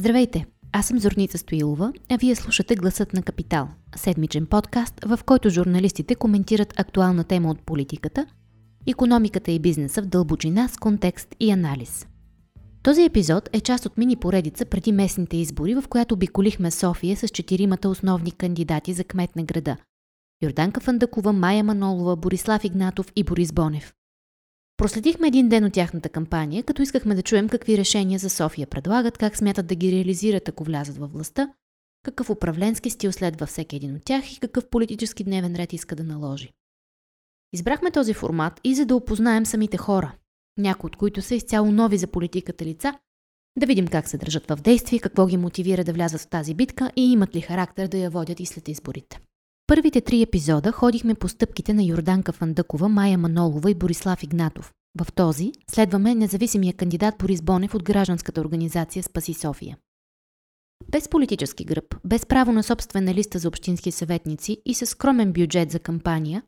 Здравейте! Аз съм Зорница Стоилова, а вие слушате Гласът на Капитал, седмичен подкаст, в който журналистите коментират актуална тема от политиката, економиката и бизнеса в дълбочина с контекст и анализ. Този епизод е част от мини поредица преди местните избори, в която обиколихме София с четиримата основни кандидати за кмет на града – Йорданка Фандакова, Майя Манолова, Борислав Игнатов и Борис Бонев. Проследихме един ден от тяхната кампания, като искахме да чуем какви решения за София предлагат, как смятат да ги реализират, ако влязат във властта, какъв управленски стил следва всеки един от тях и какъв политически дневен ред иска да наложи. Избрахме този формат и за да опознаем самите хора, някои от които са изцяло нови за политиката лица, да видим как се държат в действие, какво ги мотивира да влязат в тази битка и имат ли характер да я водят и след изборите. Първите три епизода ходихме по стъпките на Йорданка Фандъкова, Майя Манолова и Борислав Игнатов. В този следваме независимия кандидат Борис Бонев от гражданската организация Спаси София. Без политически гръб, без право на собствена листа за общински съветници и със скромен бюджет за кампания,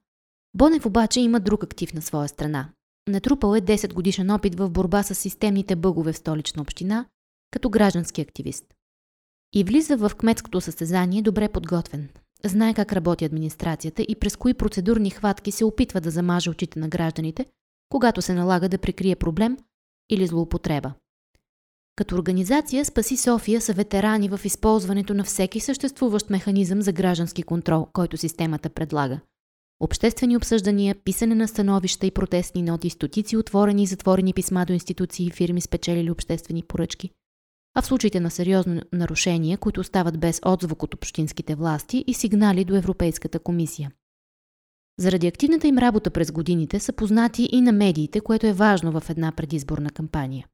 Бонев обаче има друг актив на своя страна. Натрупал е 10 годишен опит в борба с системните бъгове в столична община, като граждански активист. И влиза в кметското състезание добре подготвен. Знае как работи администрацията и през кои процедурни хватки се опитва да замаже очите на гражданите – когато се налага да прикрие проблем или злоупотреба. Като организация Спаси София са ветерани в използването на всеки съществуващ механизъм за граждански контрол, който системата предлага. Обществени обсъждания, писане на становища и протестни ноти, стотици отворени и затворени писма до институции и фирми спечелили обществени поръчки. А в случаите на сериозно нарушения, които остават без отзвук от общинските власти и сигнали до Европейската комисия – заради активната им работа през годините са познати и на медиите, което е важно в една предизборна кампания.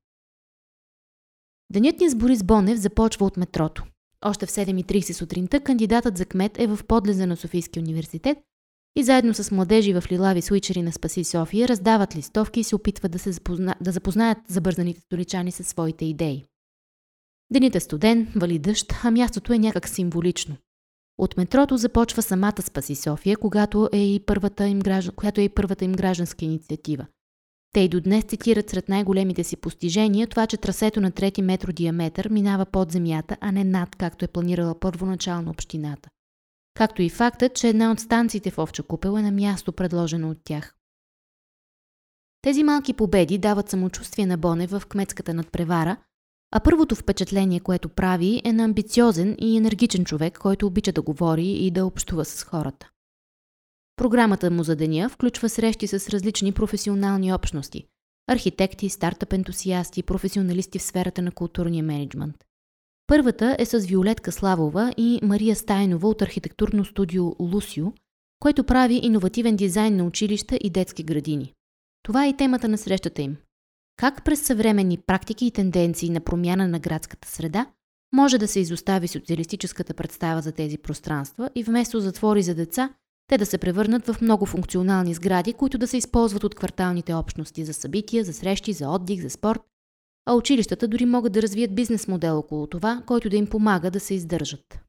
Денят ни с Борис Бонев започва от метрото. Още в 7.30 сутринта кандидатът за кмет е в подлеза на Софийския университет и заедно с младежи в лилави свичери на Спаси София раздават листовки и се опитват да, се запозна... да запознаят забързаните столичани със своите идеи. Денят е студен, вали дъжд, а мястото е някак символично – от метрото започва самата Спаси София, когато е и първата им, граждан, която е и първата им гражданска инициатива. Те и до днес цитират сред най-големите си постижения това, че трасето на 3 метро диаметър минава под земята, а не над, както е планирала първоначално общината. Както и фактът, че една от станциите в Овча купел е на място предложено от тях. Тези малки победи дават самочувствие на Боне в кметската надпревара – а първото впечатление, което прави, е на амбициозен и енергичен човек, който обича да говори и да общува с хората. Програмата му за деня включва срещи с различни професионални общности – архитекти, стартъп ентусиасти, професионалисти в сферата на културния менеджмент. Първата е с Виолетка Славова и Мария Стайнова от архитектурно студио Лусио, което прави иновативен дизайн на училища и детски градини. Това е и темата на срещата им – как през съвременни практики и тенденции на промяна на градската среда може да се изостави социалистическата представа за тези пространства и вместо затвори за деца, те да се превърнат в много функционални сгради, които да се използват от кварталните общности за събития, за срещи, за отдих, за спорт, а училищата дори могат да развият бизнес модел около това, който да им помага да се издържат.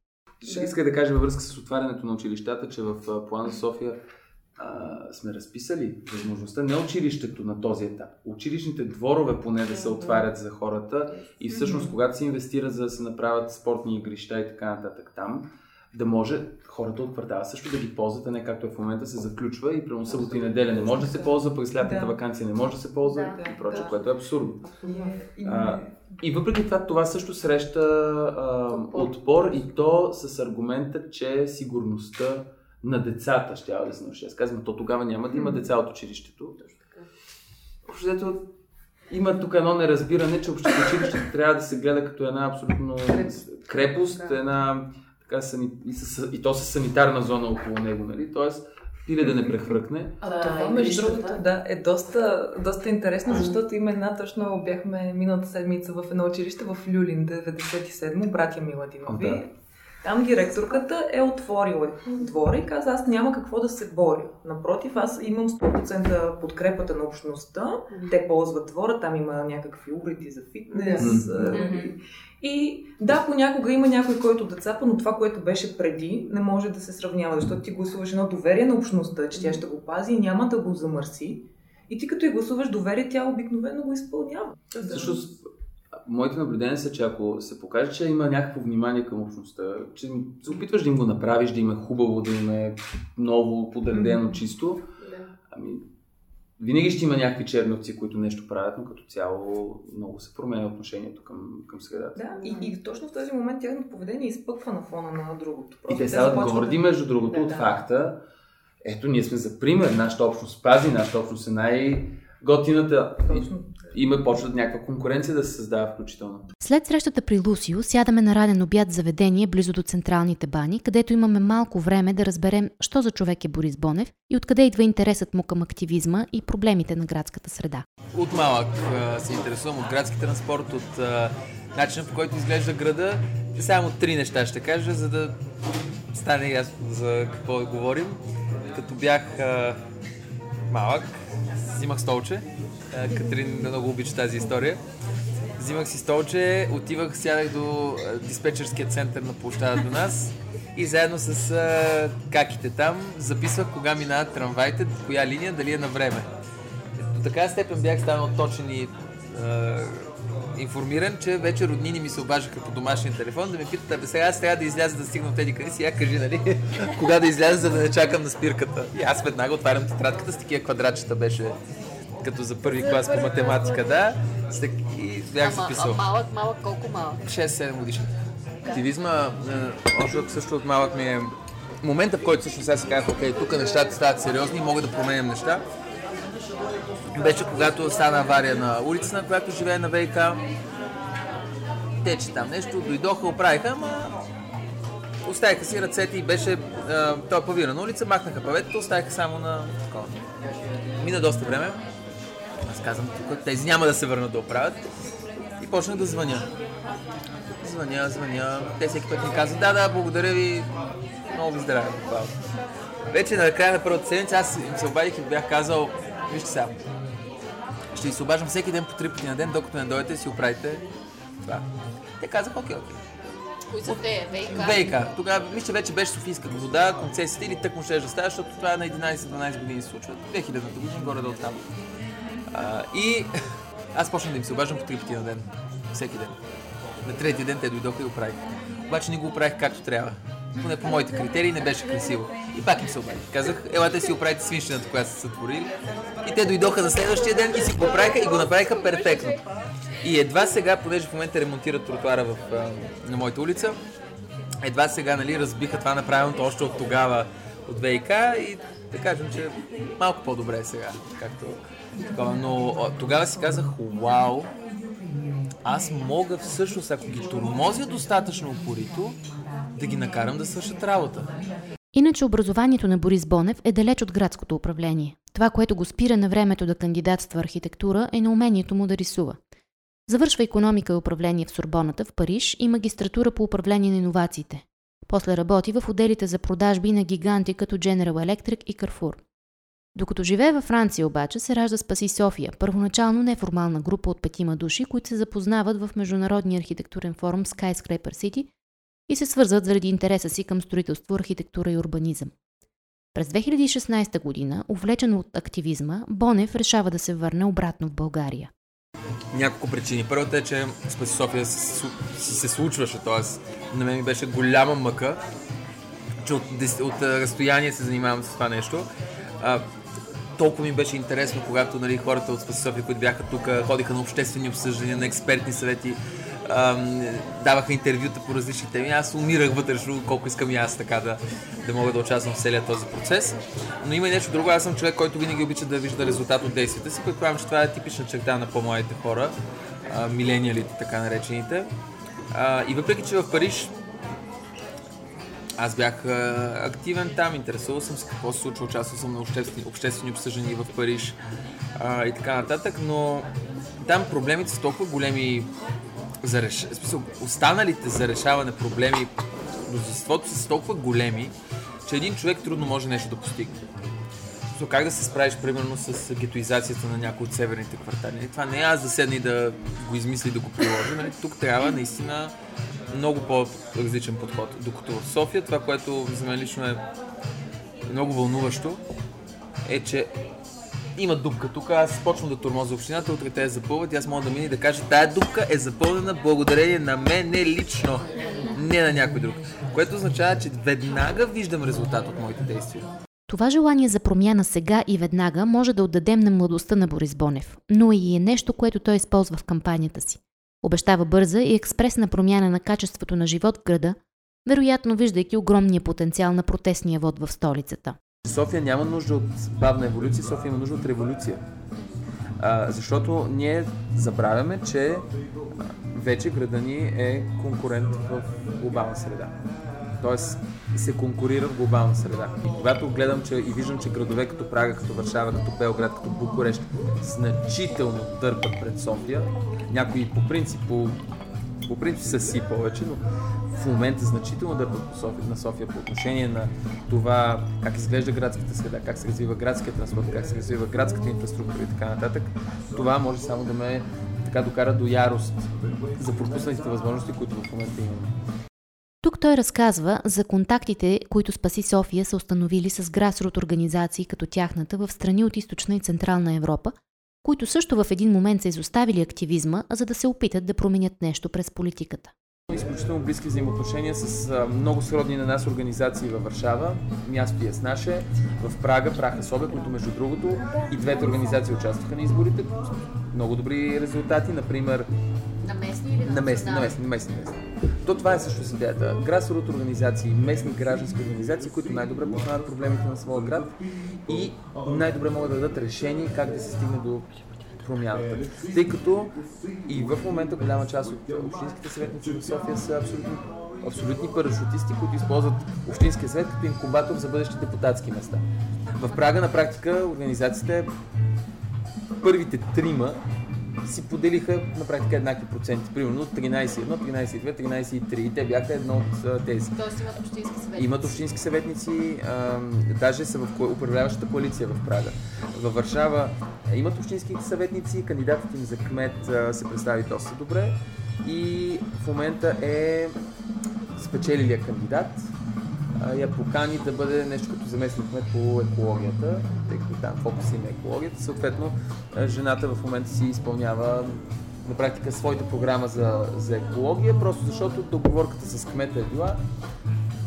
Ще иска да кажа във връзка с отварянето на училищата, че в плана София а, сме разписали възможността не училището на този етап, училищните дворове поне да се отварят за хората и всъщност когато се инвестира за да се направят спортни игрища и така нататък там, да може хората от квартала също да ги ползват, а не както е в момента се заключва и прямо събота и неделя не може да се ползва, през лятната да. вакансия не може да се ползва да, и прочее, да. което е абсурдно. А, и въпреки това, това също среща а, отпор и то с аргумента, че сигурността на децата ще да се научи. Аз казвам, то тогава няма да има деца от училището. Общото има тук едно неразбиране, че училището трябва да се гледа като една абсолютно крепост, една така, сани... и, с... и то с санитарна зона около него, нали? Тоест, или да не прехвъркне. А, това, между другото, да, е доста, доста интересно, защото има една точно, бяхме миналата седмица в едно училище в Люлин, 97, братя Миладинови. Да. Там директорката е отворила двора и каза, аз няма какво да се боря. Напротив, аз имам 100% подкрепата на общността. Те ползват двора, там има някакви укрити за фитнес. Mm-hmm. И да, понякога има някой, който да цапа, но това, което беше преди, не може да се сравнява, защото ти гласуваш едно доверие на общността, че тя ще го пази и няма да го замърси. И ти като и гласуваш доверие, тя обикновено го изпълнява. Също моите наблюдения са, че ако се покаже, че има някакво внимание към общността, че се опитваш да им го направиш, да им е хубаво, да им е ново, подредено, чисто, ами винаги ще има някакви черновци, които нещо правят, но като цяло много се променя отношението към, към средата. Да, и, и точно в този момент тяхното поведение изпъква на фона на другото. Просто и те стават горди, да... между другото, да, от да. факта, ето ние сме за пример, нашата общност пази, нашата общност е най- готината. Точно. Има почват някаква конкуренция да се създава включително. След срещата при Лусио сядаме на раден обяд заведение близо до централните бани, където имаме малко време да разберем, що за човек е Борис Бонев и откъде идва интересът му към активизма и проблемите на градската среда. От малък се интересувам от градски транспорт, от начина по който изглежда града. Само три неща ще кажа, за да стане ясно за какво говорим. Като бях малък, взимах столче. Катрин много обича тази история. Взимах си столче, отивах, сядах до диспетчерския център на площада до нас и заедно с а, каките там записвах кога минават трамвайте, коя линия, дали е на време. До така степен бях станал точен и а, информиран, че вече роднини ми се обажаха по домашния телефон да ме питат, абе сега аз трябва да изляза да стигна от тези къде си, я кажи, нали, кога да изляза, за да не чакам на спирката. И аз веднага отварям тетрадката с такива квадратчета беше като за първи клас по математика, да. И бях записал. А, малък, малък, колко малък? 6-7 годишен. Активизма, още също от малък ми е момента, в който всъщност аз си казах, окей, тук нещата стават сериозни мога да променям неща беше когато стана авария на улица, на която живее на ВК. Тече там нещо, дойдоха, оправиха, ама оставиха си ръцете и беше той е павирана улица, махнаха паветата, оставиха само на такова. Мина доста време. Аз казвам, тук тези няма да се върнат да оправят. И почнах да звъня. Звъня, звъня. Те всеки път ми казват, да, да, благодаря ви, много ви здраве. Вече на края на първата седмица аз им се обадих и бях казал, вижте сега, ще ви се обаждам всеки ден по три пъти на ден, докато не дойдете си оправите това. Те казаха, окей, окей. Кои са те? ВИК? ВИК. Тогава, мисля, че вече беше Софийска вода, концесията или тък му ще да става, защото това е на 11-12 години се случва. 2000-та година, горе до там. А, и аз почнах да им се обаждам по три пъти на ден. Всеки ден. На третия ден те дойдоха и оправиха. Обаче не го оправих както трябва поне по моите критерии, не беше красиво. И пак им се обадих. Казах, елате си оправите свинщината, която са сътворили. И те дойдоха на следващия ден и си го оправиха и го направиха перфектно. И едва сега, понеже в момента ремонтират тротуара в, на моята улица, едва сега нали, разбиха това направеното още от тогава от ВИК и да кажем, че малко по-добре е сега, както такова. Но тогава си казах, вау, аз мога всъщност, ако ги тормозя достатъчно упорито, да ги накарам да свършат работа. Иначе образованието на Борис Бонев е далеч от градското управление. Това, което го спира на времето да кандидатства архитектура, е неумението му да рисува. Завършва економика и управление в Сорбоната в Париж и магистратура по управление на иновациите. После работи в отделите за продажби на гиганти като General Electric и Carrefour. Докато живее във Франция обаче, се ражда Спаси София, първоначално неформална група от петима души, които се запознават в Международния архитектурен форум Skyscraper City и се свързват заради интереса си към строителство, архитектура и урбанизъм. През 2016 година, увлечен от активизма, Бонев решава да се върне обратно в България. Няколко причини. Първата е, че Спаси София се, се случваше, т.е. на мен беше голяма мъка, че от, от разстояние се занимавам с това нещо. Толкова ми беше интересно, когато нали, хората от Спаси София, които бяха тук, ходиха на обществени обсъждания, на експертни съвети, ам, даваха интервюта по различни теми. Аз умирах вътрешно, колко искам и аз така да, да мога да участвам в целият този процес. Но има и нещо друго. Аз съм човек, който винаги обича да вижда резултат от действията си. Предполагам, че това е типична черта на по-младите хора, милениалите, така наречените. А, и въпреки, че в Париж аз бях а, активен там, интересувал съм се какво се случва, участвал съм на обществени, обществени обсъждания в Париж а, и така нататък, но там проблемите са толкова големи за реш... смисъл, останалите за решаване проблеми, мнозинството са толкова големи, че един човек трудно може нещо да постигне. So, как да се справиш, примерно, с гетоизацията на някои от северните квартали? Това не е аз да седна и да го измисля и да го приложа. Нали? Тук трябва наистина много по-различен подход. Докато в София това, което за мен лично е много вълнуващо, е, че има дупка тук, аз почвам да тормозя общината, утре те я запълват и аз мога да мина и да кажа, тая дупка е запълнена благодарение на мен, не лично, не на някой друг. Което означава, че веднага виждам резултат от моите действия. Това желание за промяна сега и веднага може да отдадем на младостта на Борис Бонев, но и е нещо, което той използва в кампанията си. Обещава бърза и експресна промяна на качеството на живот в града, вероятно виждайки огромния потенциал на протестния вод в столицата. София няма нужда от бавна еволюция, София има нужда от революция. А, защото ние забравяме, че вече града ни е конкурент в глобална среда. Тоест се конкурира в глобална среда. И когато гледам че, и виждам, че градове като Прага, като Варшава, като Белград, като Букурещ значително дърпат пред София, някои по принцип, по, по принцип са си повече, но в момента значително дърпат по София, на София по отношение на това как изглежда градската среда, как се развива градския транспорт, как се развива градската инфраструктура и така нататък. Това може само да ме така докара до ярост за пропуснатите възможности, които в момента имаме. Тук той разказва за контактите, които Спаси София са установили с грасрут организации като тяхната в страни от източна и централна Европа, които също в един момент са изоставили активизма, за да се опитат да променят нещо през политиката. Изключително близки взаимоотношения с много сродни на нас организации във Варшава. Място е с наше, в Прага, Праха Собе, които между другото и двете организации участваха на изборите. Много добри резултати, например... На местни или на местни? На местни, местни, местни. То това е също с идеята. Грасорут организации, местни граждански организации, които най-добре познават проблемите на своя град и най-добре могат да дадат решение как да се стигне до промяната. Тъй като и в момента голяма част от общинските съветници в София са абсолютно абсолютни парашутисти, които използват Общинския съвет като инкубатор за бъдещи депутатски места. В Прага на практика организацията първите трима си поделиха на практика еднакви проценти. Примерно 13,1, 13,2, 13,3. И те бяха едно от тези. Тоест имат общински съветници. Имат общински съветници, а, даже са в управляващата коалиция в Прага. Във Варшава имат общински съветници, кандидатът им за кмет а, се представи доста добре и в момента е спечелилия кандидат я покани да бъде нещо като заместник по екологията, тъй като там фокус има екологията. Съответно, жената в момента си изпълнява на практика своята програма за, за екология, просто защото договорката с кмета е била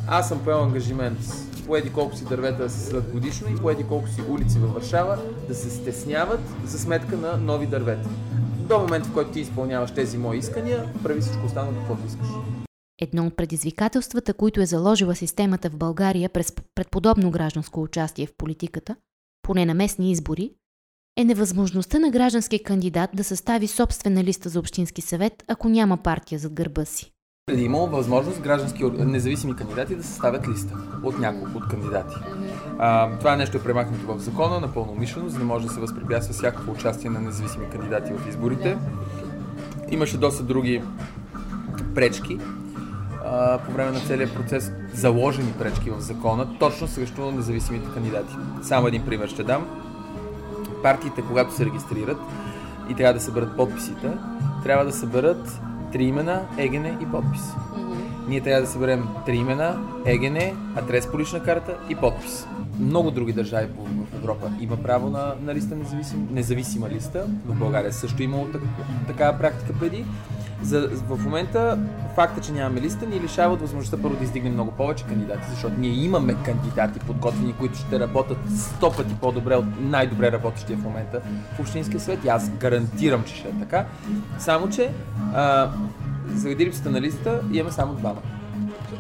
аз съм поел ангажимент поеди колко си дървета да годишно и поеди колко си улици във Варшава да се стесняват за сметка на нови дървета. До момента, в който ти изпълняваш тези мои искания, прави всичко останало каквото искаш. Едно от предизвикателствата, които е заложила системата в България през предподобно гражданско участие в политиката, поне на местни избори, е невъзможността на граждански кандидат да състави собствена листа за Общински съвет, ако няма партия зад гърба си. Преди имало възможност граждански независими кандидати да съставят листа от няколко от кандидати. А, това нещо е премахнато в закона, напълно умишлено, за да може да се възпрепятства всякакво участие на независими кандидати в изборите. Имаше доста други пречки, а, по време на целия процес заложени пречки в закона, точно срещу независимите кандидати. Само един пример ще дам. Партиите, когато се регистрират и трябва да съберат подписите, трябва да съберат три имена, егене и подпис. Mm-hmm. Ние трябва да съберем три имена, егене, адрес по лична карта и подпис. Много други държави в Европа има право на, на листа независим, независима листа. В България също имало так, такава практика преди. За, в момента факта, че нямаме листа, ни лишава от възможността първо да издигнем много повече кандидати, защото ние имаме кандидати подготвени, които ще работят сто пъти по-добре от най-добре работещия в момента в Общинския свет и аз гарантирам, че ще е така. Само, че а, заради липсата на листа имаме само двама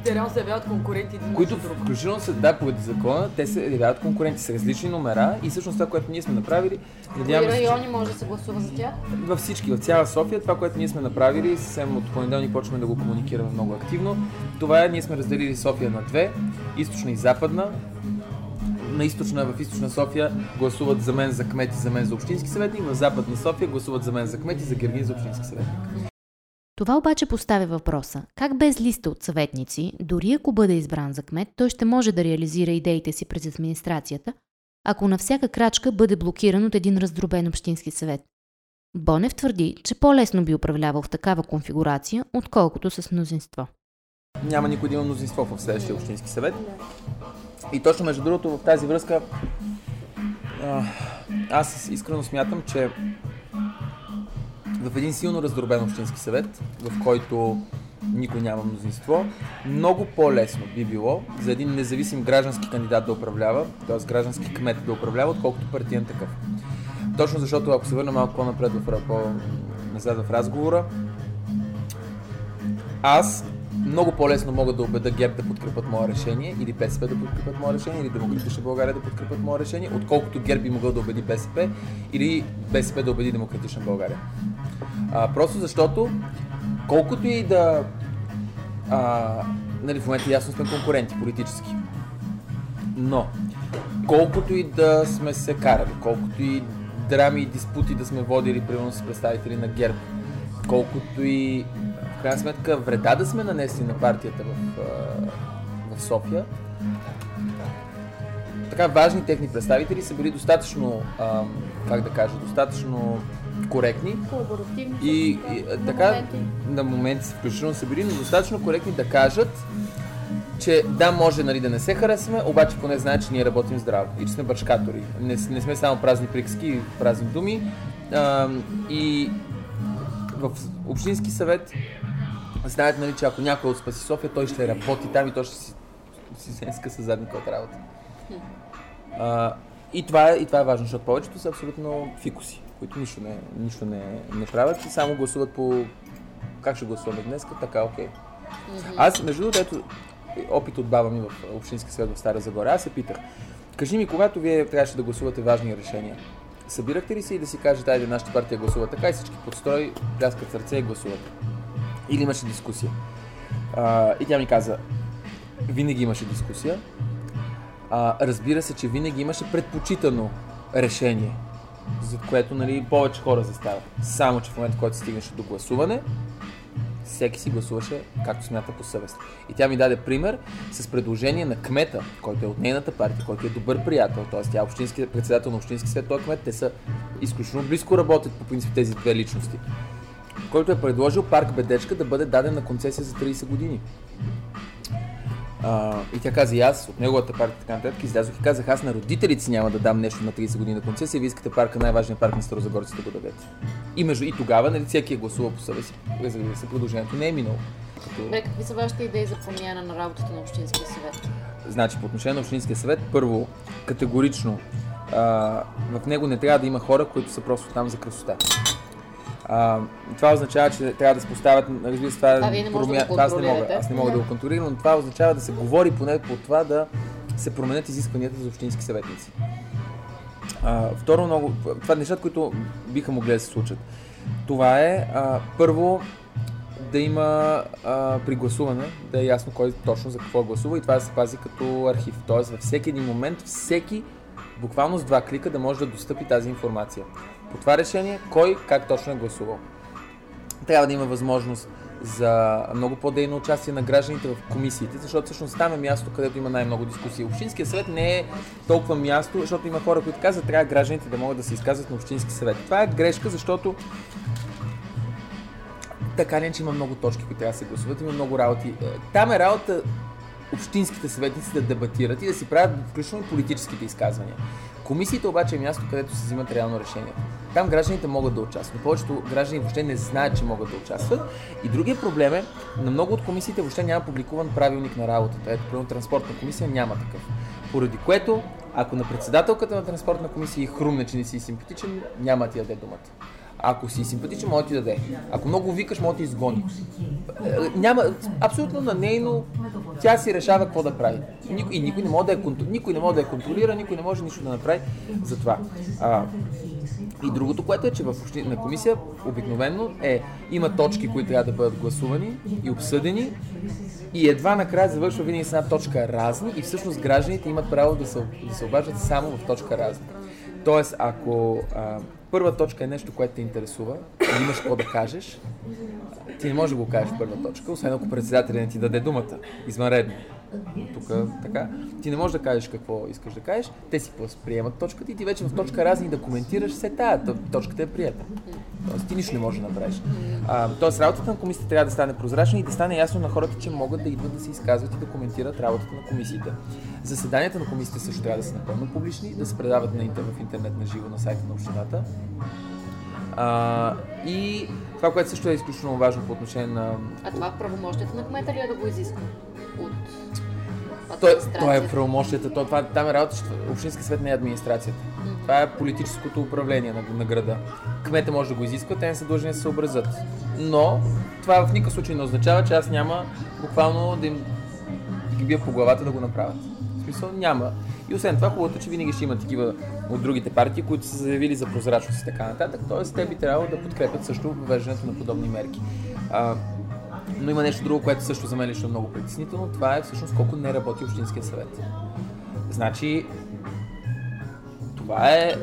те реално се явяват конкуренти един Които включително се, да, поради закона, те се явяват конкуренти с различни номера и всъщност това, което ние сме направили, надяваме се, райони може да се гласува за тях? Във всички, в цяла София, това, което ние сме направили, съвсем от понеделник почваме да го комуникираме много активно. Това е, ние сме разделили София на две, източна и западна на източна, в източна София гласуват за мен за кмет и за мен за общински съветник, в западна София гласуват за мен за кмет и за Гергин за общински съветник. Това обаче поставя въпроса, как без листа от съветници, дори ако бъде избран за кмет, той ще може да реализира идеите си през администрацията, ако на всяка крачка бъде блокиран от един раздробен общински съвет. Бонев твърди, че по-лесно би управлявал в такава конфигурация, отколкото с мнозинство. Няма никой да има мнозинство в следващия общински съвет. И точно между другото в тази връзка аз искрено смятам, че в един силно раздробен общински съвет, в който никой няма мнозинство, много по-лесно би било за един независим граждански кандидат да управлява, т.е. граждански кмет да управлява, отколкото партиен такъв. Точно защото, ако се върна малко по-напред в, по-назад в разговора, аз много по-лесно мога да убеда ГЕРБ да подкрепят мое решение, или БСП да подкрепят мое решение, или Демократична България да подкрепят мое решение, отколкото ГЕРБ би могъл да убеди БСП, или БСП да убеди Демократична България. А, просто защото, колкото и да... А, нали, в момента ясно сме конкуренти политически. Но, колкото и да сме се карали, колкото и драми и диспути да сме водили, примерно с представители на ГЕРБ, колкото и крайна сметка вреда да сме нанесли на партията в, в София, така важни техни представители са били достатъчно, а, как да кажа, достатъчно коректни. И, и, и така, моменти. на моменти включително са били, но достатъчно коректни да кажат, че да, може нали, да не се харесваме, обаче поне знае, че ние работим здраво и че сме бършкатори. Не, не сме само празни приказки и празни думи. А, и в Общински съвет знаете, нали, че ако някой от Спаси София, той ще работи там и той ще си, си се скъса задника от работа. А, и, това е, и това е важно, защото повечето са абсолютно фикуси, които нищо не, нищо не, не правят и само гласуват по как ще гласуваме днес, така окей. Okay. Аз, между другото, ето, опит от баба ми в Общински съвет в Стара Загора, аз се питах, кажи ми, когато вие трябваше да гласувате важни решения, събирахте ли се и да си кажете, айде, нашата партия гласува така и всички подстрой, пляскат сърце и гласуват? Или имаше дискусия? А, и тя ми каза, винаги имаше дискусия. А, разбира се, че винаги имаше предпочитано решение, за което нали, повече хора застават. Само, че в момента, който стигнеше до гласуване, всеки си гласуваше както смята по съвест. И тя ми даде пример с предложение на кмета, който е от нейната партия, който е добър приятел, т.е. тя е общински, председател на Общински свет, той кмет, те са изключително близко работят по принцип тези две личности, който е предложил парк Бедечка да бъде даден на концесия за 30 години. А, и тя каза, и аз от неговата партия така нататък излязох и казах, аз на родителите си няма да дам нещо на 30 години на концесия, вие искате парка, най-важният парк на Старозагорците да го дадете. И, между, и тогава, нали, всеки е гласувал по себе си. Разбира се, продължението не е минало. Като... Бе, какви са вашите идеи за промяна на работата на Общинския съвет? Значи, по отношение на Общинския съвет, първо, категорично, а, в него не трябва да има хора, които са просто там за красота. А, това означава, че трябва да се поставят, разбира се, това а, вие не промя... да аз не мога, аз не мога да. да го контролирам, но това означава да се говори поне по това да се променят изискванията за общински съветници. А, второ, много, това е нещата, които биха могли да се случат. Това е, а, първо, да има а, при гласуване, да е ясно кой точно за какво гласува и това да се пази като архив. Тоест, във всеки един момент, всеки буквално с два клика да може да достъпи тази информация по това решение, кой как точно е гласувал. Трябва да има възможност за много по-дейно участие на гражданите в комисиите, защото всъщност там е място, където има най-много дискусии. Общинския съвет не е толкова място, защото има хора, които казват, трябва гражданите да могат да се изказват на Общински съвет. Това е грешка, защото така не, че има много точки, които трябва да се гласуват, има много работи. Е, там е работа общинските съветници да дебатират и да си правят включително политическите изказвания. Комисиите обаче е място, където се взимат реално решения. Там гражданите могат да участват, повечето граждани въобще не знаят, че могат да участват. И другия проблем е, на много от комисиите въобще няма публикуван правилник на работата. Ето, примерно транспортна комисия няма такъв. Поради което, ако на председателката на транспортна комисия и хрумне, че не си симпатичен, няма ти даде думата. Ако си симпатичен, може да ти даде. Ако много викаш, може да ти изгони. Е, няма, абсолютно на нейно, тя си решава какво да прави. Никой, и никой не, може да я, никой не може да я контролира, никой не може нищо да направи за това. А, и другото, което е, че в на комисия обикновено е, има точки, които трябва да бъдат гласувани и обсъдени и едва накрая завършва винаги с една точка разни и всъщност гражданите имат право да се, да се обаждат само в точка разни. Тоест, ако а, първа точка е нещо, което те интересува и имаш какво да кажеш, ти не можеш да го кажеш в първа точка, освен ако председателя не ти даде думата. Извънредно. Тук така. Ти не можеш да кажеш какво искаш да кажеш, те си приемат точката и ти вече в точка разни да коментираш все тая. Точката е прията. Тоест ти нищо не можеш да направиш. А, тоест работата на комисията трябва да стане прозрачна и да стане ясно на хората, че могат да идват да се изказват и да коментират работата на комисиите. Заседанията на комисиите също трябва да са напълно публични, да се предават на интер, в интернет на живо на сайта на общината. А, и това, което също е изключително важно по отношение на... А това в правомощията на кмета ли е да го изисква? От той, той е правомощията, то, това, там е работа, че Общински свет не е администрацията. Това е политическото управление на, на града. Кмета може да го изисква, те не са длъжни да се съобразят. Но това в никакъв случай не означава, че аз няма буквално да им ги бия по главата да го направят. В смисъл няма. И освен това, хубавото, че винаги ще има такива от другите партии, които са заявили за прозрачност и така нататък. Тоест, те би трябвало да подкрепят също въвеждането на подобни мерки. А, но има нещо друго, което също за мен лично е много притеснително. Това е всъщност колко не работи Общинския съвет. Значи, това е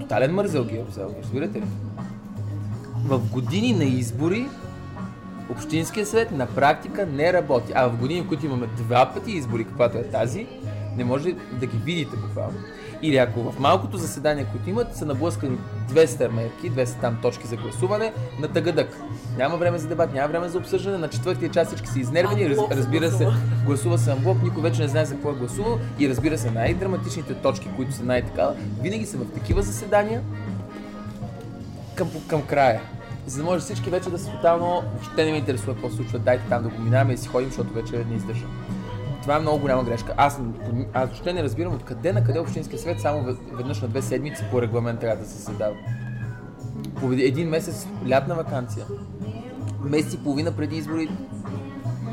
тотален мързел ги разбирате ли? В години на избори Общинския съвет на практика не работи. А в години, в които имаме два пъти избори, каквато е тази, не може да ги видите буквално. Или ако в малкото заседание, които имат, са наблъскани 200 мерки, 200 там точки за гласуване на тъгъдък. Няма време за дебат, няма време за обсъждане. На четвъртия час всички са изнервени. Раз, разбира се, гласува се амблок, никой вече не знае за какво е гласувал. И разбира се, най-драматичните точки, които са най-такава, винаги са в такива заседания към, към края. За да може всички вече да са тотално, въобще не ме интересува какво се случва, дайте там да го минаваме и си ходим, защото вече не издържам. Това е много голяма грешка. Аз, аз въобще не разбирам откъде на къде Общинския съвет само веднъж на две седмици по регламент трябва да се създава. По един месец лятна вакансия. Месец и половина преди избори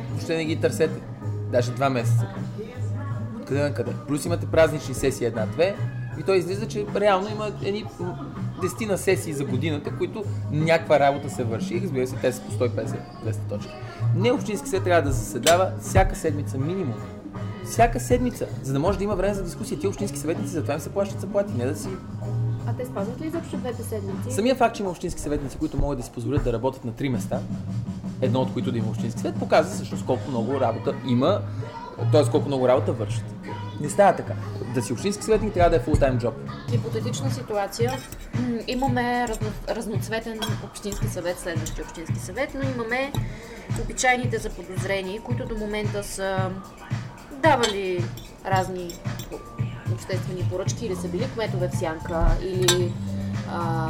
въобще не ги търсете. Даже два месеца. Къде на къде? Плюс имате празнични сесии една-две и той излиза, че реално има едни дестина сесии за годината, които някаква работа се върши. И разбира се, те са по 150-200 точки. Не Общински съвет трябва да заседава всяка седмица минимум. Всяка седмица, за да може да има време за дискусия. Ти общински съветници затова им се плащат заплати, не да си а те спазват ли изобщо двете седмици? Самия факт, че има общински съветници, които могат да си позволят да работят на три места, едно от които да има общински съвет, показва всъщност колко много работа има, т.е. колко много работа вършат. Не става така. Да си общински съветник трябва да е фултайм джоб. Хипотетична ситуация. Имаме разно, разноцветен общински съвет, следващия общински съвет, но имаме обичайните заподозрени, които до момента са давали разни обществени поръчки или са били кметове в сянка, или а,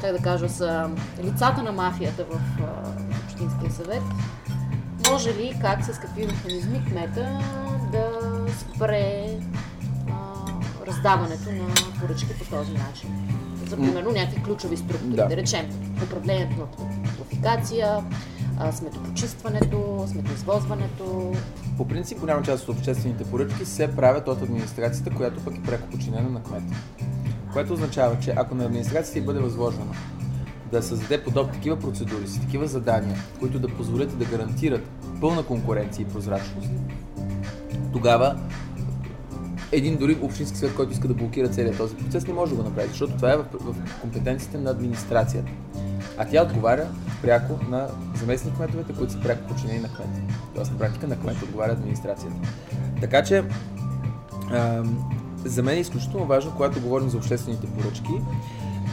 как да кажа, са лицата на мафията в а, Общинския съвет. Може ли, как, с какви механизми кмета да спре а, раздаването на поръчки по този начин? За примерно някакви ключови структури, да, да речем управлението на квалификация, сметопочистването, сметоизвозването. По принцип, голяма част от обществените поръчки се правят от администрацията, която пък е преко подчинена на кмета. Което означава, че ако на администрацията бъде възложено да създаде подобни такива процедури, с такива задания, които да позволят да гарантират пълна конкуренция и прозрачност, тогава един дори общински съвет, който иска да блокира целият този процес, не може да го направи, защото това е в, в компетенциите на администрацията. А тя отговаря пряко на заместник кметовете, които са пряко подчинени на кмета. Тоест на практика на кмета отговаря администрацията. Така че а, за мен е изключително важно, когато говорим за обществените поръчки.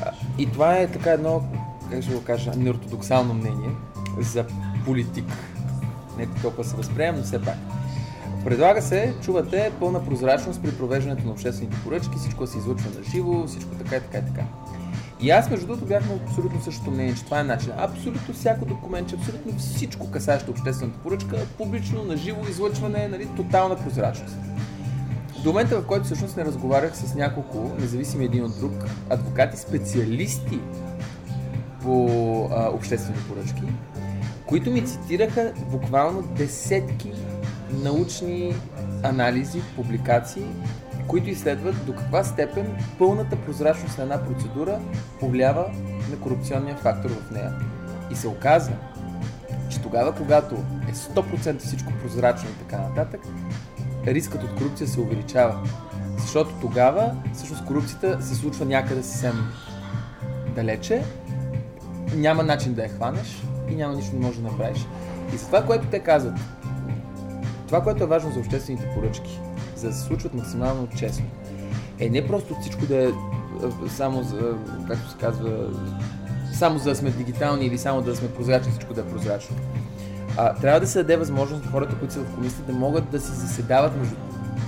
А, и това е така едно, как ще го кажа, неортодоксално мнение за политик. Не толкова се възприемам, но все пак. Предлага се, чувате, пълна прозрачност при провеждането на обществените поръчки, всичко се излъчва на живо, всичко така и така и така. И аз, между другото, бях на абсолютно същото мнение, че това е начин. Абсолютно всяко документ, че абсолютно всичко касаещо обществената поръчка, публично, на живо излъчване, нали, тотална прозрачност. До момента, в който всъщност не разговарях с няколко, независими един от друг, адвокати, специалисти по а, обществени поръчки, които ми цитираха буквално десетки научни анализи, публикации, които изследват до каква степен пълната прозрачност на една процедура повлиява на корупционния фактор в нея. И се оказа, че тогава, когато е 100% всичко прозрачно и така нататък, рискът от корупция се увеличава. Защото тогава всъщност корупцията се случва някъде съвсем далече, няма начин да я хванеш и няма нищо не можеш да направиш. И за това, което те казват, това, което е важно за обществените поръчки, за да се случват максимално честно, е не просто всичко да е само за, както се казва, само за да сме дигитални или само да сме прозрачни, всичко да е прозрачно. А, трябва да се даде възможност на хората, които са в комисията, да могат да си заседават между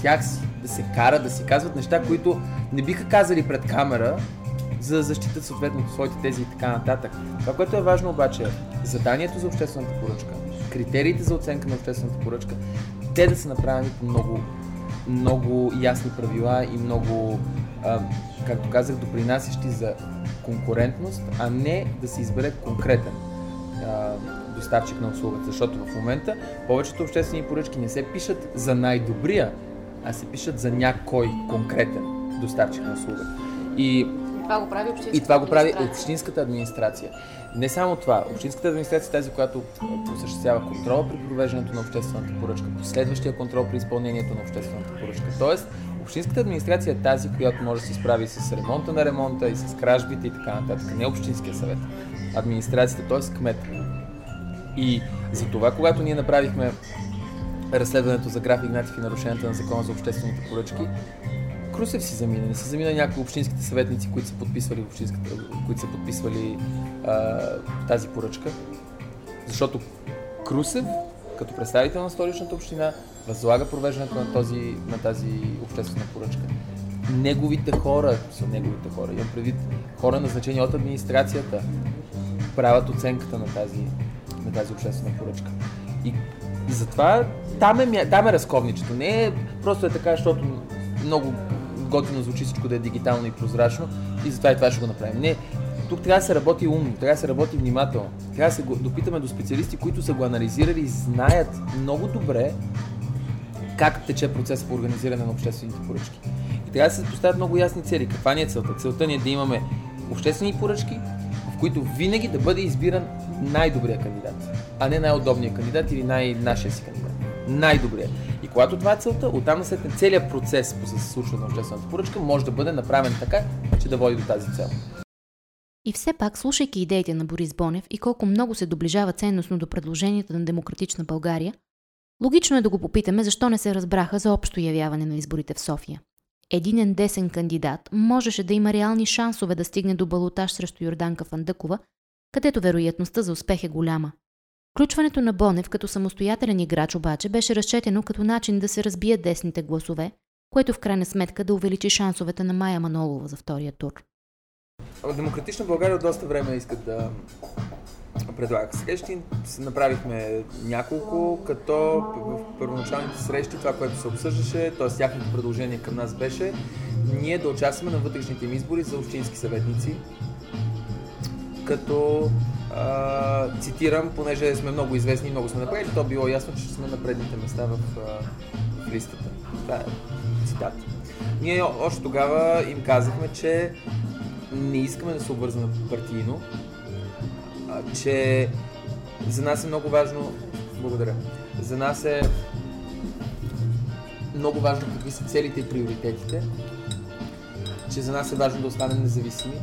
тях си, да се карат, да си казват неща, които не биха казали пред камера, за да защитат съответно своите тези и така нататък. Това, което е важно обаче е заданието за обществената поръчка, критериите за оценка на обществената поръчка, те да са направени по много, много ясни правила и много, а, както казах, допринасящи за конкурентност, а не да се избере конкретен а, доставчик на услугата. Защото в момента повечето обществени поръчки не се пишат за най-добрия, а се пишат за някой конкретен доставчик на услуга. И това го прави общинската И това го прави общинската администрация. Не само това. Общинската администрация е тази, която осъществява контрола при провеждането на обществената поръчка, последващия контрол при изпълнението на обществената поръчка. Тоест, общинската администрация е тази, която може да се справи с ремонта на ремонта и с кражбите и така нататък. Не общинския съвет. Администрацията, т.е. кмет. И за това, когато ние направихме разследването за граф Игнатив и нарушенията на закона за обществените поръчки, Крусев си замина, не си замина някои общинските съветници, които са подписвали, които са подписвали а, тази поръчка. Защото Крусев, като представител на столичната община, възлага провеждането на, този, на тази обществена поръчка. Неговите хора са неговите хора. Имам предвид хора назначени от администрацията правят оценката на тази, на тази обществена поръчка. И затова там е, там е разковничето. Не е просто е така, защото много готино звучи всичко да е дигитално и прозрачно и затова и това ще го направим. Не, тук трябва да се работи умно, трябва да се работи внимателно. Трябва да се допитаме до специалисти, които са го анализирали и знаят много добре как тече процес по организиране на обществените поръчки. И трябва да се поставят много ясни цели. Каква ни е целта? Целта ни е да имаме обществени поръчки, в които винаги да бъде избиран най-добрият кандидат, а не най-удобният кандидат или най-нашия си кандидат. Най-добрият. И когато това е целта, оттам след целият процес по случване на обществената поръчка може да бъде направен така, че да води до тази цел. И все пак, слушайки идеите на Борис Бонев и колко много се доближава ценностно до предложенията на Демократична България, логично е да го попитаме защо не се разбраха за общо явяване на изборите в София. Единен десен кандидат можеше да има реални шансове да стигне до балотаж срещу Йорданка Фандъкова, където вероятността за успех е голяма. Включването на Бонев като самостоятелен играч обаче беше разчетено като начин да се разбият десните гласове, което в крайна сметка да увеличи шансовете на Майя Манолова за втория тур. Демократична България от доста време искат да предлагат срещи. Направихме няколко, като в първоначалните срещи това, което се обсъждаше, т.е. тяхното предложение към нас беше ние да участваме на вътрешните им избори за общински съветници, като цитирам, понеже сме много известни и много сме направили, то било ясно, че сме на предните места в, в листата. Това е цитат. Ние още тогава им казахме, че не искаме да се обвързваме партийно, а, че за нас е много важно, благодаря, за нас е много важно какви са целите и приоритетите, че за нас е важно да останем независими,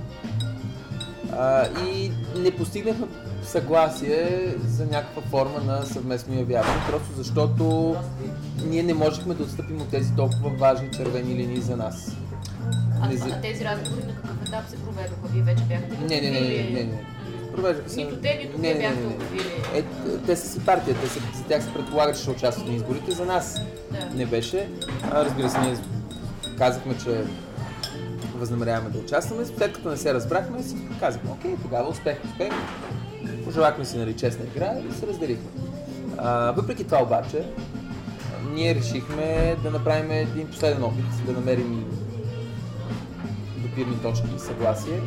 а, и не постигнахме съгласие за някаква форма на съвместно явяване, просто защото ние не можехме да отстъпим от тези толкова важни червени линии за нас. А, не, а тези разговори на какъв етап се проведоха? Вие вече бяхте не, не, не, не, не, не. Провеждаха се. Нито те, нито не, те бяхте обявили. Е, те са си партия, те са, за тях се предполага, че ще участват на изборите, за нас да. не беше. А, разбира се, ние казахме, че възнамеряваме да участваме. След като не се разбрахме, си казахме, окей, тогава успех, успех. Пожелахме си нали, честна игра и се разделихме. А, въпреки това обаче, ние решихме да направим един последен опит, да намерим допирни точки и съгласие.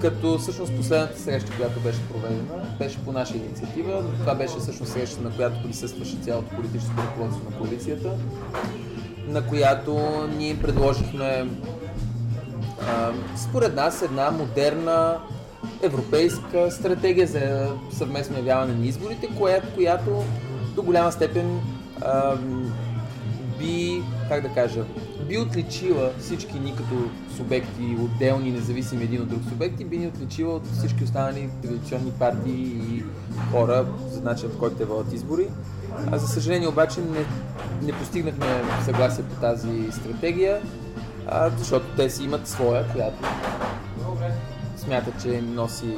Като всъщност последната среща, която беше проведена, беше по наша инициатива. Това беше всъщност среща, на която присъстваше цялото политическо ръководство на коалицията, на която ние предложихме според нас една модерна европейска стратегия за съвместно явяване на изборите, която, която до голяма степен а, би, как да кажа, би отличила всички ни като субекти, отделни, независими един от друг субекти, би ни отличила от всички останали традиционни партии и хора за начин, по който те водят избори. А за съжаление обаче не, не постигнахме съгласие по тази стратегия а, защото те си имат своя, която смятат, че им носи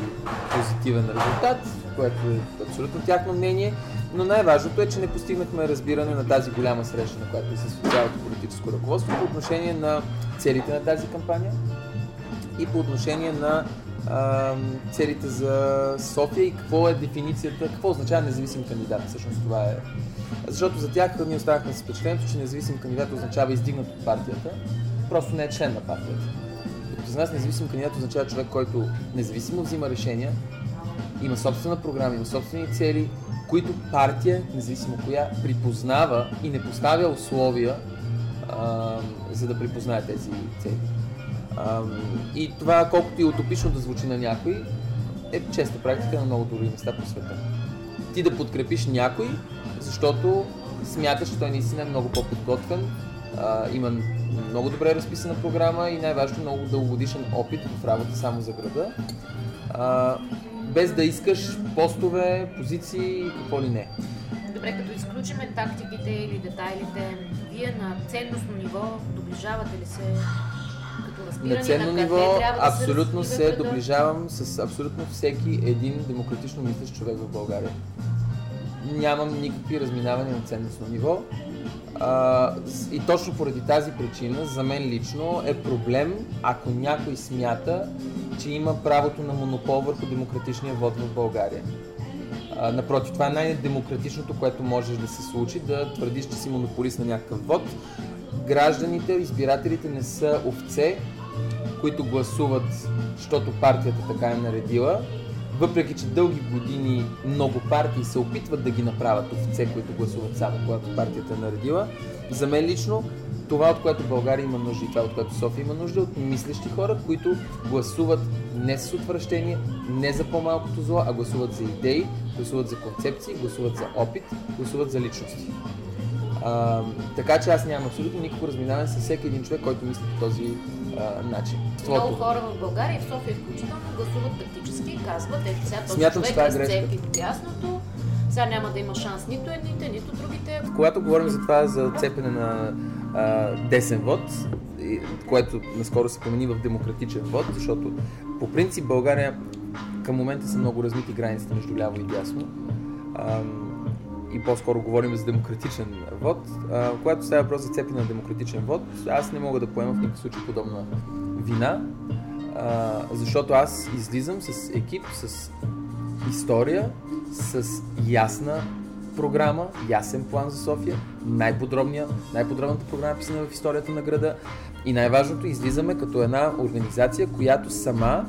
позитивен резултат, което е абсолютно тяхно мнение. Но най-важното е, че не постигнахме разбиране на тази голяма среща, на която се цялото политическо ръководство по отношение на целите на тази кампания и по отношение на а, целите за София и какво е дефиницията, какво означава независим кандидат. Всъщност това е. Защото за тях ние останахме с впечатлението, че независим кандидат означава издигнат от партията, просто не е член на партията. Докато за нас независим кандидат означава човек, който независимо взима решения, има собствена програма, има собствени цели, които партия, независимо коя, припознава и не поставя условия, а, за да припознае тези цели. А, и това, колкото и утопично да звучи на някой, е честа практика на много други места по света. Ти да подкрепиш някой, защото смяташ, че той наистина е много по-подготвен, а, има много добре разписана програма и най-важно много дългогодишен опит в работа само за града. А, без да искаш постове, позиции и какво ли не. Добре, като изключиме тактиките или детайлите, вие на ценностно ниво доближавате ли се като На ценно на ниво да абсолютно се, се доближавам с абсолютно всеки един демократично мислещ човек в България. Нямам никакви разминавания на ценностно ниво. А, и точно поради тази причина, за мен лично е проблем, ако някой смята, че има правото на монопол върху демократичния вод в България. А, напротив, това е най-демократичното, което можеш да се случи, да твърдиш, че си монополист на някакъв вод. Гражданите, избирателите не са овце, които гласуват, защото партията така е наредила. Въпреки, че дълги години много партии се опитват да ги направят овце, които гласуват само когато партията е наредила, за мен лично това, от което България има нужда и това, от което София има нужда, от мислещи хора, които гласуват не с отвращение, не за по-малкото зло, а гласуват за идеи, гласуват за концепции, гласуват за опит, гласуват за личности. А, така че аз нямам абсолютно никакво разминаване с всеки един човек, който мисли по този а, начин. Много хора в България и в София включително гласуват тактически и казват, ето сега този Смятам, човек това е разцепи дясното, сега няма да има шанс нито едните, нито другите. Когато говорим за това, за цепене на а, десен вод, което наскоро се промени в демократичен вод, защото по принцип България към момента са много размити границите между ляво и дясно. Ам, и по-скоро говорим за демократичен вод. Когато става въпрос за цепене на демократичен вод, аз не мога да поема в никакъв случай подобна вина, а, защото аз излизам с екип, с история, с ясна програма, ясен план за София, най-подробния, най-подробната програма писана в историята на града и най-важното излизаме като една организация, която сама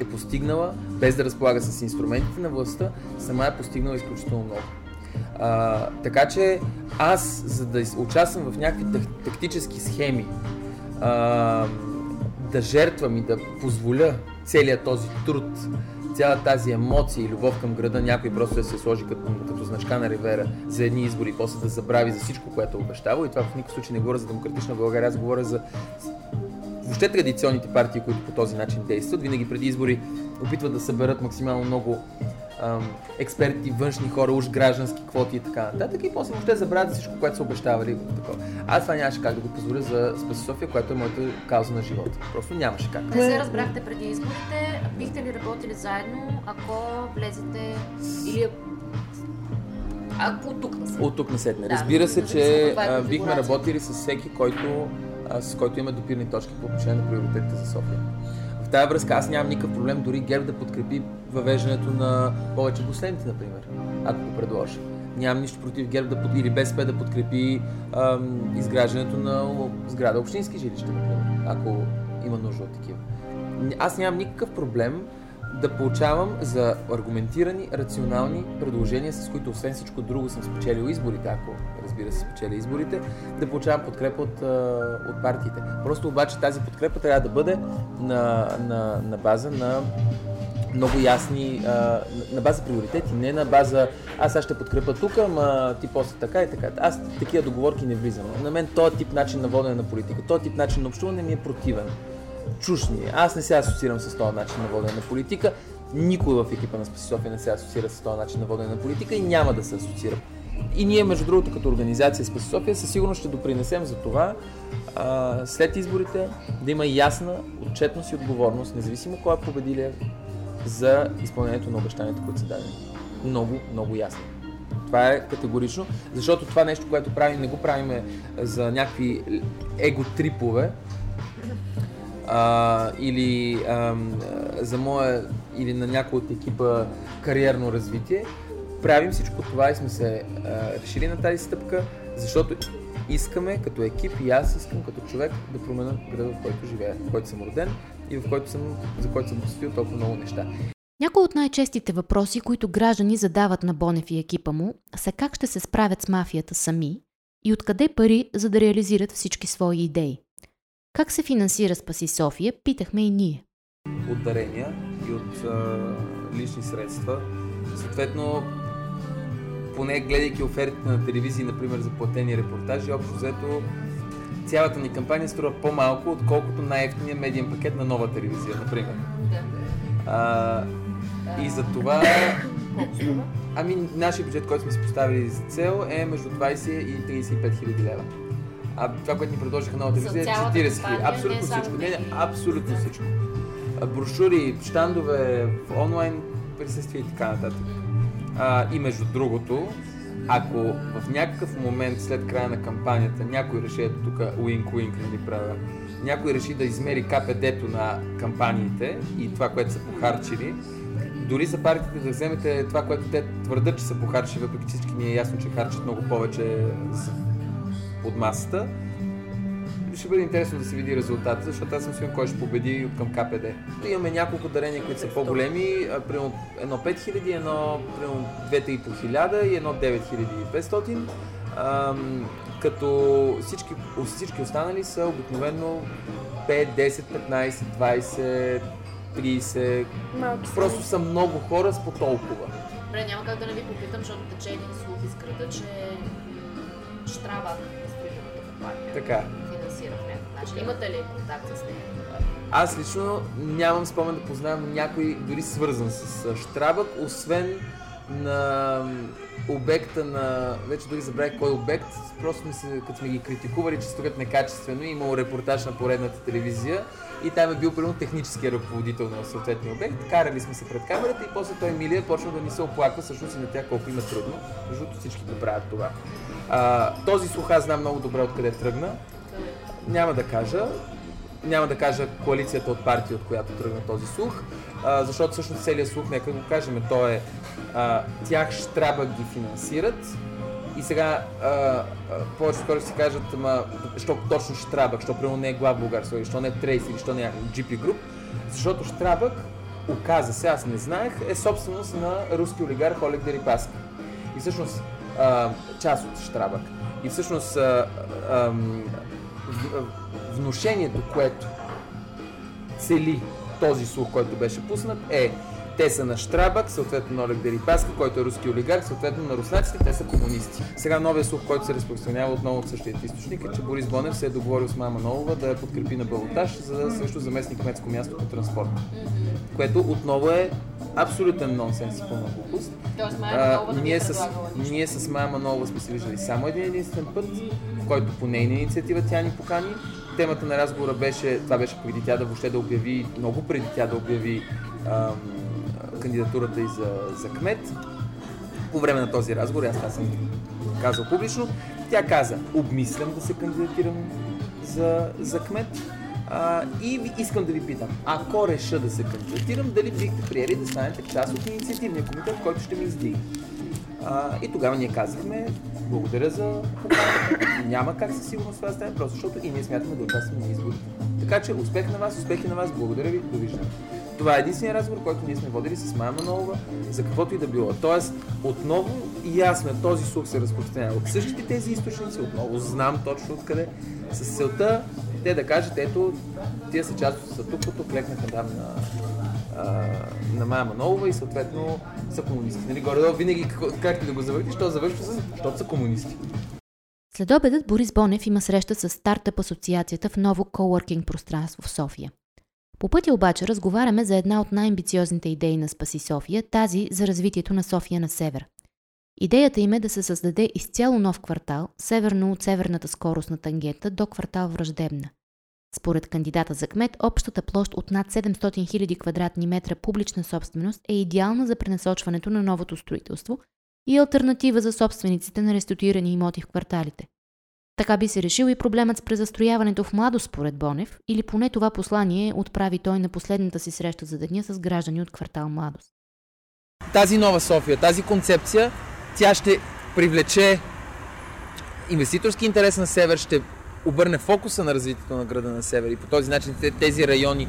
е постигнала, без да разполага с инструментите на властта, сама е постигнала изключително много. А, така че аз, за да участвам в някакви так- тактически схеми, а, да жертвам и да позволя целият този труд, цяла тази емоция и любов към града, някой просто да се сложи като, като значка на ревера за едни избори и после да забрави за всичко, което е обещавал. И това в никакъв случай не говоря за демократична България, аз говоря за въобще традиционните партии, които по този начин действат, винаги преди избори опитват да съберат максимално много ам, експерти, външни хора, уж граждански квоти и така нататък и после въобще забравят за всичко, което са обещавали. Такова. Аз това нямаше как да го позволя за Спаси София, която е моята кауза на живота. Просто нямаше как. Не се разбрахте преди изборите, бихте ли работили заедно, ако влезете или ако от тук на се. От тук насетне. Да, Разбира се, че е а, бихме работили с всеки, който, а, с който има допирни точки по отношение на приоритетите за София. Тази връзка аз нямам никакъв проблем дори ГЕРБ да подкрепи въвеждането на повече последните, например, ако го предложи. Нямам нищо против ГЕРБ да под... или БСП да подкрепи ам, изграждането на сграда общински жилища, например, ако има нужда от такива. Аз нямам никакъв проблем да получавам за аргументирани, рационални предложения, с които освен всичко друго съм спечелил изборите, ако разбира се спечеля изборите, да получавам подкрепа от, от партиите. Просто обаче тази подкрепа трябва да бъде на, на, на база на много ясни, на- база приоритети, не на база аз сега ще подкрепа тук, ама ти после така и така. Аз такива договорки не влизам. На мен този тип начин на водене на политика, този тип начин на общуване ми е противен. Чуш ми е. Аз не се асоциирам с този начин на водене на политика. Никой в екипа на Спаси София не се асоциира с този начин на водене на политика и няма да се асоциира И ние, между другото, като организация Спаси София, със сигурност ще допринесем за това а, след изборите да има ясна отчетност и отговорност, независимо кой е победилия, за изпълнението на обещанията, които са дадени. Много, много ясно. Това е категорично, защото това нещо, което правим, не го правим за някакви его-трипове, а, или а, за моя или на някой от екипа кариерно развитие. Правим всичко това и сме се а, решили на тази стъпка, защото искаме като екип и аз искам като човек да променя града, в който живея, в който съм роден и в който съм, за който съм посветил толкова много неща. Някои от най-честите въпроси, които граждани задават на Бонев и екипа му, са как ще се справят с мафията сами и откъде пари, за да реализират всички свои идеи. Как се финансира Спаси София, питахме и ние. От дарения и от а, лични средства. Съответно, поне гледайки офертите на телевизии, например, за платени репортажи, общо взето цялата ни кампания струва по-малко, отколкото най-ефтиният медиен пакет на нова телевизия, например. А, и за това... Ами, нашия бюджет, който сме си поставили за цел е между 20 и 35 хиляди лева. А това, което ни предложиха нова телевизия е 40 хиляди. Абсолютно всичко. Не, не, абсолютно всичко. Брошури, штандове, онлайн присъствие и така нататък. А, и между другото, ако в някакъв момент след края на кампанията някой реши, ето тук уинк уинк не ни правя, някой реши да измери КПД-то на кампаниите и това, което са похарчили, дори за партиите да вземете това, което те твърдат, че са похарчили, въпреки всички ни е ясно, че харчат много повече под масата, ще бъде интересно да се види резултата, защото аз съм сигурен кой ще победи към КПД. Имаме няколко дарения, които са по-големи, примерно едно 5000, едно примерно 2 по 1000 и едно 9500. Ам, като всички, всички останали са обикновено 5, 10, 15, 20, 30. Малко Просто са много хора с по толкова. Добре, няма как да не ви попитам, защото тече един слух из града, че Штрава Така финансира в някакъв начин. Имате ли контакт с нея? Аз лично нямам спомен да познавам някой дори свързан с Штрабък, освен на обекта на... Вече дори забравих кой обект, просто сме се, като сме ги критикували, че строят некачествено, и имало репортаж на поредната телевизия и там е бил примерно техническия ръководител на съответния обект. Карали сме се пред камерата и после той Милия почна да ни се оплаква всъщност и на тях колко има трудно, защото всички го правят това. А, този аз знам много добре откъде тръгна. Няма да кажа. Няма да кажа коалицията от партии, от която тръгна този слух, защото всъщност целият слух, нека го кажем, то е а, тях Штраба ги финансират и сега а, а, повече хора си кажат, ама, що точно Штрабък, що примерно не е глав българ, що не е Трейс или що не е GP Group, защото Штрабък, оказа се, аз не знаех, е собственост на руски олигарх Олег Дерипаски. И всъщност а, част от Штрабък. И всъщност а, а, внушението, което цели този слух, който беше пуснат, е те са на Штрабък, съответно на Олег Дерипаска, който е руски олигарх, съответно на руснаците, те са комунисти. Сега новия слух, който се разпространява отново от същия източник е, че Борис Бонев се е договорил с мама Нова да я подкрепи на балотаж за да също заместник кметско място по транспорт. Което отново е абсолютен нонсенс и пълна глупост. ние, с, ние с Мама Нова сме се виждали само един единствен път, в който по нейна инициатива тя ни покани. Темата на разговора беше, това беше преди тя да въобще да обяви, много преди тя да обяви ам, кандидатурата и за, за кмет. По време на този разговор, аз това съм казал публично, тя каза, обмислям да се кандидатирам за, за кмет. А, и искам да ви питам, ако реша да се кандидатирам, дали бихте приели да станете част от инициативния комитет, който ще ми издига? И тогава ние казахме, благодаря за Няма как със сигурност това да стане, просто защото и ние смятаме да участваме на изборите. Така че успех на вас, успехи на вас, благодаря ви, довиждане. Това е единствения разговор, който ние сме водили с Майя Манолова за каквото и да било. Тоест, отново ясно е, този слух се разпространява от същите тези източници, отново знам точно откъде, с целта те да кажат, ето, тия са част от статуквото, клекнаха там на, а, на Майя Манолова и съответно са комунисти. Нали, горе винаги как ти да го завърти, що завършва с, защото са комунисти. След обедът Борис Бонев има среща с стартъп асоциацията в ново коуъркинг пространство в София. По пътя обаче разговаряме за една от най-амбициозните идеи на Спаси София, тази за развитието на София на север. Идеята им е да се създаде изцяло нов квартал, северно от северната скорост на тангента до квартал Враждебна. Според кандидата за кмет, общата площ от над 700 000 квадратни метра публична собственост е идеална за пренасочването на новото строителство и альтернатива за собствениците на реституирани имоти в кварталите. Така би се решил и проблемът с презастрояването в младост според Бонев, или поне това послание отправи той на последната си среща за деня с граждани от квартал Младост. Тази нова София, тази концепция, тя ще привлече инвеститорски интерес на север, ще обърне фокуса на развитието на града на север и по този начин тези райони,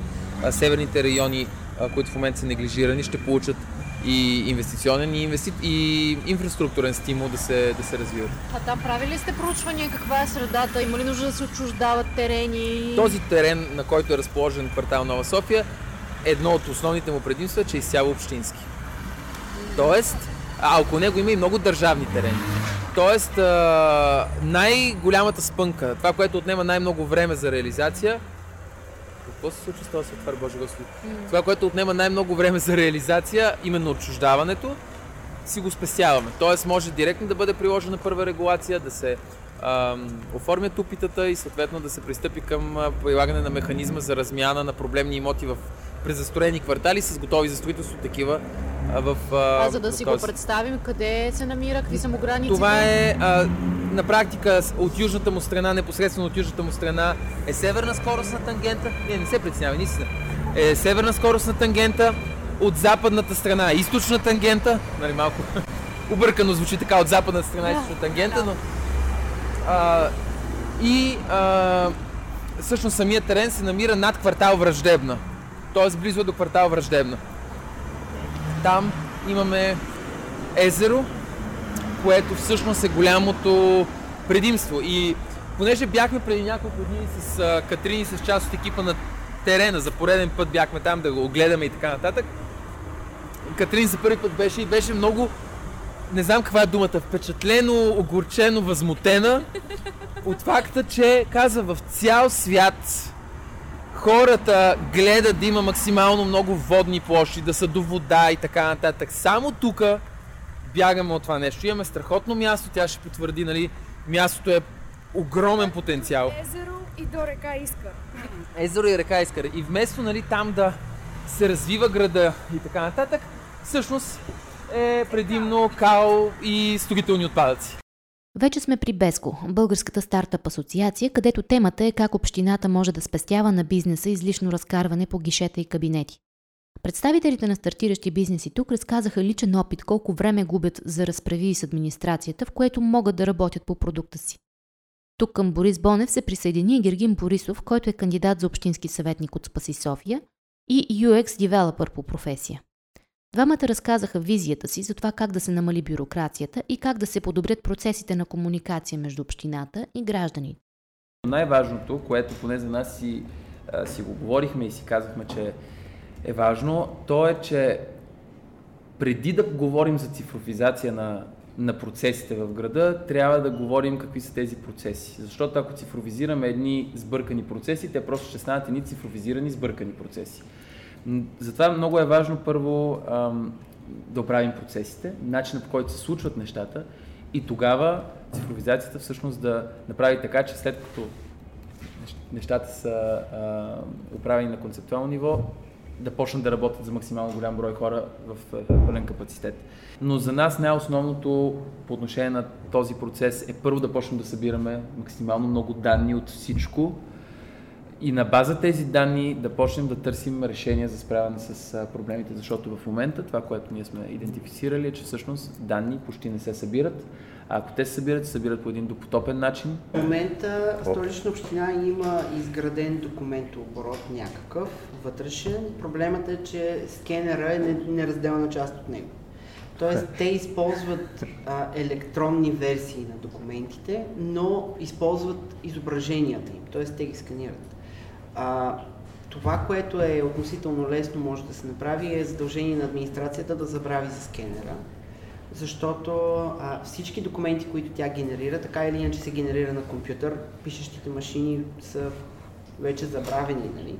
северните райони, които в момента са неглижирани, ще получат и инвестиционен и, инвести... и инфраструктурен стимул да се, да се развиват. А там прави ли сте проучвания каква е средата? Има ли нужда да се отчуждават терени? Този терен, на който е разположен квартал Нова София, едно от основните му предимства е, че е изцяло общински. Тоест, а около него има и много държавни терени. Тоест, най-голямата спънка, това, което отнема най-много време за реализация, какво се случва с този светвар, Боже Господи? Mm. Това, което отнема най-много време за реализация, именно отчуждаването, си го спестяваме. Тоест може директно да бъде приложена първа регулация, да се оформят упитата и съответно да се пристъпи към прилагане на механизма за размяна на проблемни имоти в презастроени квартали с готови за строителство такива в... А, за да си този... го представим, къде се намира, какви са му границите? Това е а, на практика от южната му страна, непосредствено от южната му страна е северна скорост на тангента. Не, не се притеснява, наистина. Е северна скорост на тангента, от западната страна е източна тангента. Нали, малко объркано звучи така от западната страна е източна тангента, но... А, и а, всъщност самия терен се намира над квартал Враждебна. Т.е. близо до квартал Враждебна. Там имаме езеро, което всъщност е голямото предимство. И понеже бяхме преди няколко дни с Катрин и с част от екипа на терена, за пореден път бяхме там да го огледаме и така нататък, Катрин за първи път беше и беше много, не знам каква е думата, впечатлено, огорчено, възмутена от факта, че каза в цял свят хората гледат да има максимално много водни площи, да са до вода и така нататък. Само тук бягаме от това нещо. Имаме страхотно място, тя ще потвърди, нали, мястото е огромен потенциал. Езеро и до река Искър. Езеро и река Искър. И вместо нали, там да се развива града и така нататък, всъщност е предимно као и строителни отпадъци. Вече сме при Беско, българската стартъп асоциация, където темата е как общината може да спестява на бизнеса излишно разкарване по гишета и кабинети. Представителите на стартиращи бизнеси тук разказаха личен опит колко време губят за разправи с администрацията, в което могат да работят по продукта си. Тук към Борис Бонев се присъедини Гергин Борисов, който е кандидат за общински съветник от Спаси София и UX девелопър по професия. Двамата разказаха визията си за това как да се намали бюрокрацията и как да се подобрят процесите на комуникация между общината и гражданите. Най-важното, което поне за нас си, си го говорихме и си казахме, че е важно, то е, че преди да говорим за цифровизация на, на процесите в града, трябва да говорим какви са тези процеси. Защото ако цифровизираме едни сбъркани процеси, те просто ще станат едни цифровизирани сбъркани процеси. Затова много е важно първо ам, да оправим процесите, начинът по който се случват нещата и тогава цифровизацията всъщност да направи така, че след като нещата са а, управени на концептуално ниво, да почнат да работят за максимално голям брой хора в пълен капацитет. Но за нас най-основното по отношение на този процес е първо да почнем да събираме максимално много данни от всичко, и на база тези данни да почнем да търсим решения за справяне с проблемите, защото в момента това, което ние сме идентифицирали е, че всъщност данни почти не се събират, а ако те се събират, се събират по един допотопен начин. В момента Столична община има изграден документооборот някакъв, вътрешен. Проблемът е, че скенера е неразделна част от него. Тоест, те използват а, електронни версии на документите, но използват изображенията им, т.е. те ги сканират. А, това, което е относително лесно може да се направи, е задължение на администрацията да забрави за скенера, защото а, всички документи, които тя генерира, така или иначе се генерира на компютър, пишещите машини са вече забравени. Нали?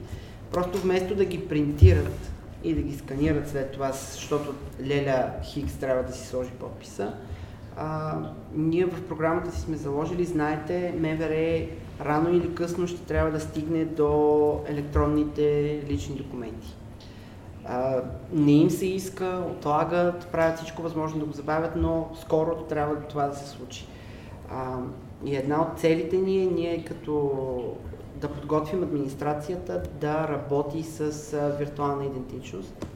Просто вместо да ги принтират и да ги сканират след това, защото Леля Хикс трябва да си сложи подписа, а, ние в програмата си сме заложили, знаете, МВР рано или късно ще трябва да стигне до електронните лични документи. Не им се иска, отлагат, правят всичко възможно да го забавят, но скоро трябва това да се случи. И една от целите ни е ние като да подготвим администрацията да работи с виртуална идентичност,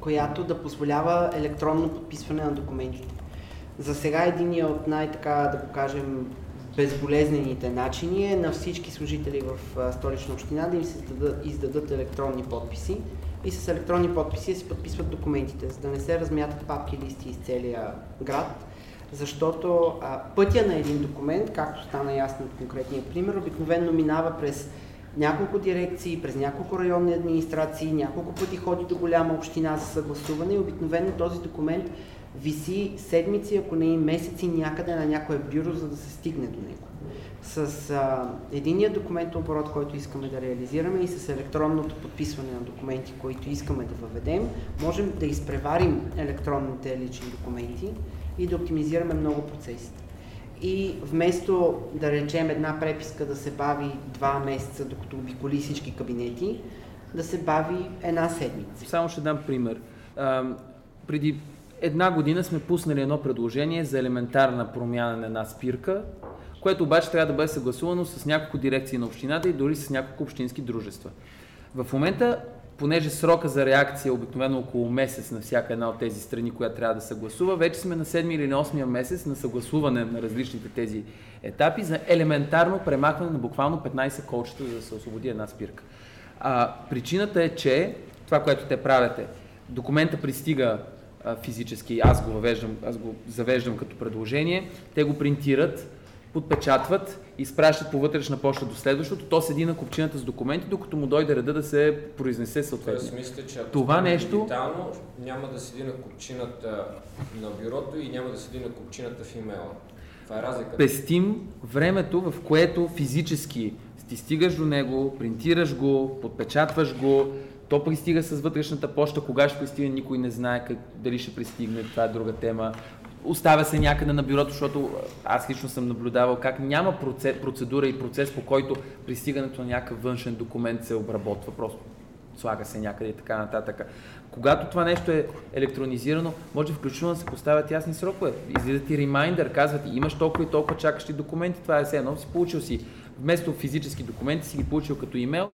която да позволява електронно подписване на документите. За сега единия от най-така, да го кажем, безболезнените начини е на всички служители в столична община да им се издадат, издадат електронни подписи и с електронни подписи си подписват документите, за да не се размятат папки листи из целия град, защото а, пътя на един документ, както стана ясно от конкретния пример, обикновено минава през няколко дирекции, през няколко районни администрации, няколко пъти ходи до голяма община за съгласуване и обикновено този документ виси седмици, ако не и месеци някъде на някое бюро, за да се стигне до него. С а, единия документ оборот, който искаме да реализираме и с електронното подписване на документи, които искаме да въведем, можем да изпреварим електронните лични документи и да оптимизираме много процесите. И вместо да речем една преписка да се бави два месеца, докато обиколи всички кабинети, да се бави една седмица. Само ще дам пример. А, преди една година сме пуснали едно предложение за елементарна промяна на една спирка, което обаче трябва да бъде съгласувано с няколко дирекции на общината и дори с няколко общински дружества. В момента, понеже срока за реакция е обикновено около месец на всяка една от тези страни, която трябва да съгласува, вече сме на 7 или на 8 месец на съгласуване на различните тези етапи за елементарно премахване на буквално 15 колчета, за да се освободи една спирка. А, причината е, че това, което те правят е, документа пристига а, физически, аз го, въвеждам, аз го завеждам като предложение, те го принтират, подпечатват, изпращат по вътрешна почта до следващото, то седи на купчината с документи, докато му дойде реда да се произнесе съответно. Тоест, мисля, че ако Това нещо- дигитално, няма да седи на купчината на бюрото и няма да седи на купчината в имейла. Това е разликата. Пестим времето, в което физически ти стигаш до него, принтираш го, подпечатваш го, то пристига с вътрешната почта, кога ще пристигне, никой не знае как, дали ще пристигне, това е друга тема. Оставя се някъде на бюрото, защото аз лично съм наблюдавал как няма проце- процедура и процес, по който пристигането на някакъв външен документ се обработва. Просто слага се някъде и така нататък. Когато това нещо е електронизирано, може включително да се поставят ясни срокове. Излизат и ремайндър, казват, имаш толкова и толкова чакащи документи, това е все едно, си получил си вместо физически документи, си ги получил като имейл,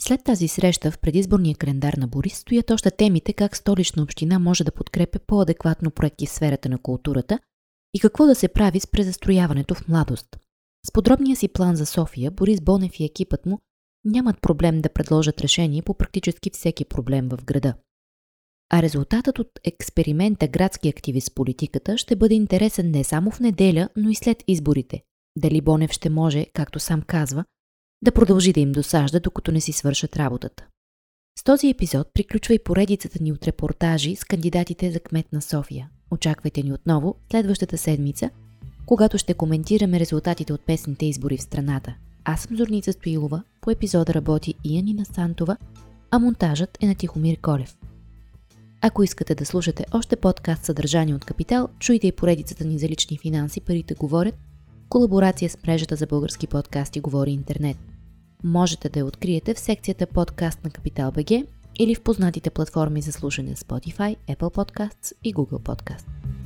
След тази среща в предизборния календар на Борис стоят още темите как столична община може да подкрепя по-адекватно проекти в сферата на културата и какво да се прави с презастрояването в младост. С подробния си план за София, Борис Бонев и екипът му нямат проблем да предложат решение по практически всеки проблем в града. А резултатът от експеримента градски активист в политиката ще бъде интересен не само в неделя, но и след изборите. Дали Бонев ще може, както сам казва, да продължи да им досажда, докато не си свършат работата. С този епизод приключва и поредицата ни от репортажи с кандидатите за кмет на София. Очаквайте ни отново следващата седмица, когато ще коментираме резултатите от песните избори в страната. Аз съм Зорница Стоилова, по епизода работи и Янина Сантова, а монтажът е на Тихомир Колев. Ако искате да слушате още подкаст съдържание от Капитал, чуйте и поредицата ни за лични финанси «Парите говорят», колаборация с мрежата за български подкасти Говори Интернет. Можете да я откриете в секцията подкаст на Капитал БГ или в познатите платформи за слушане Spotify, Apple Podcasts и Google Podcasts.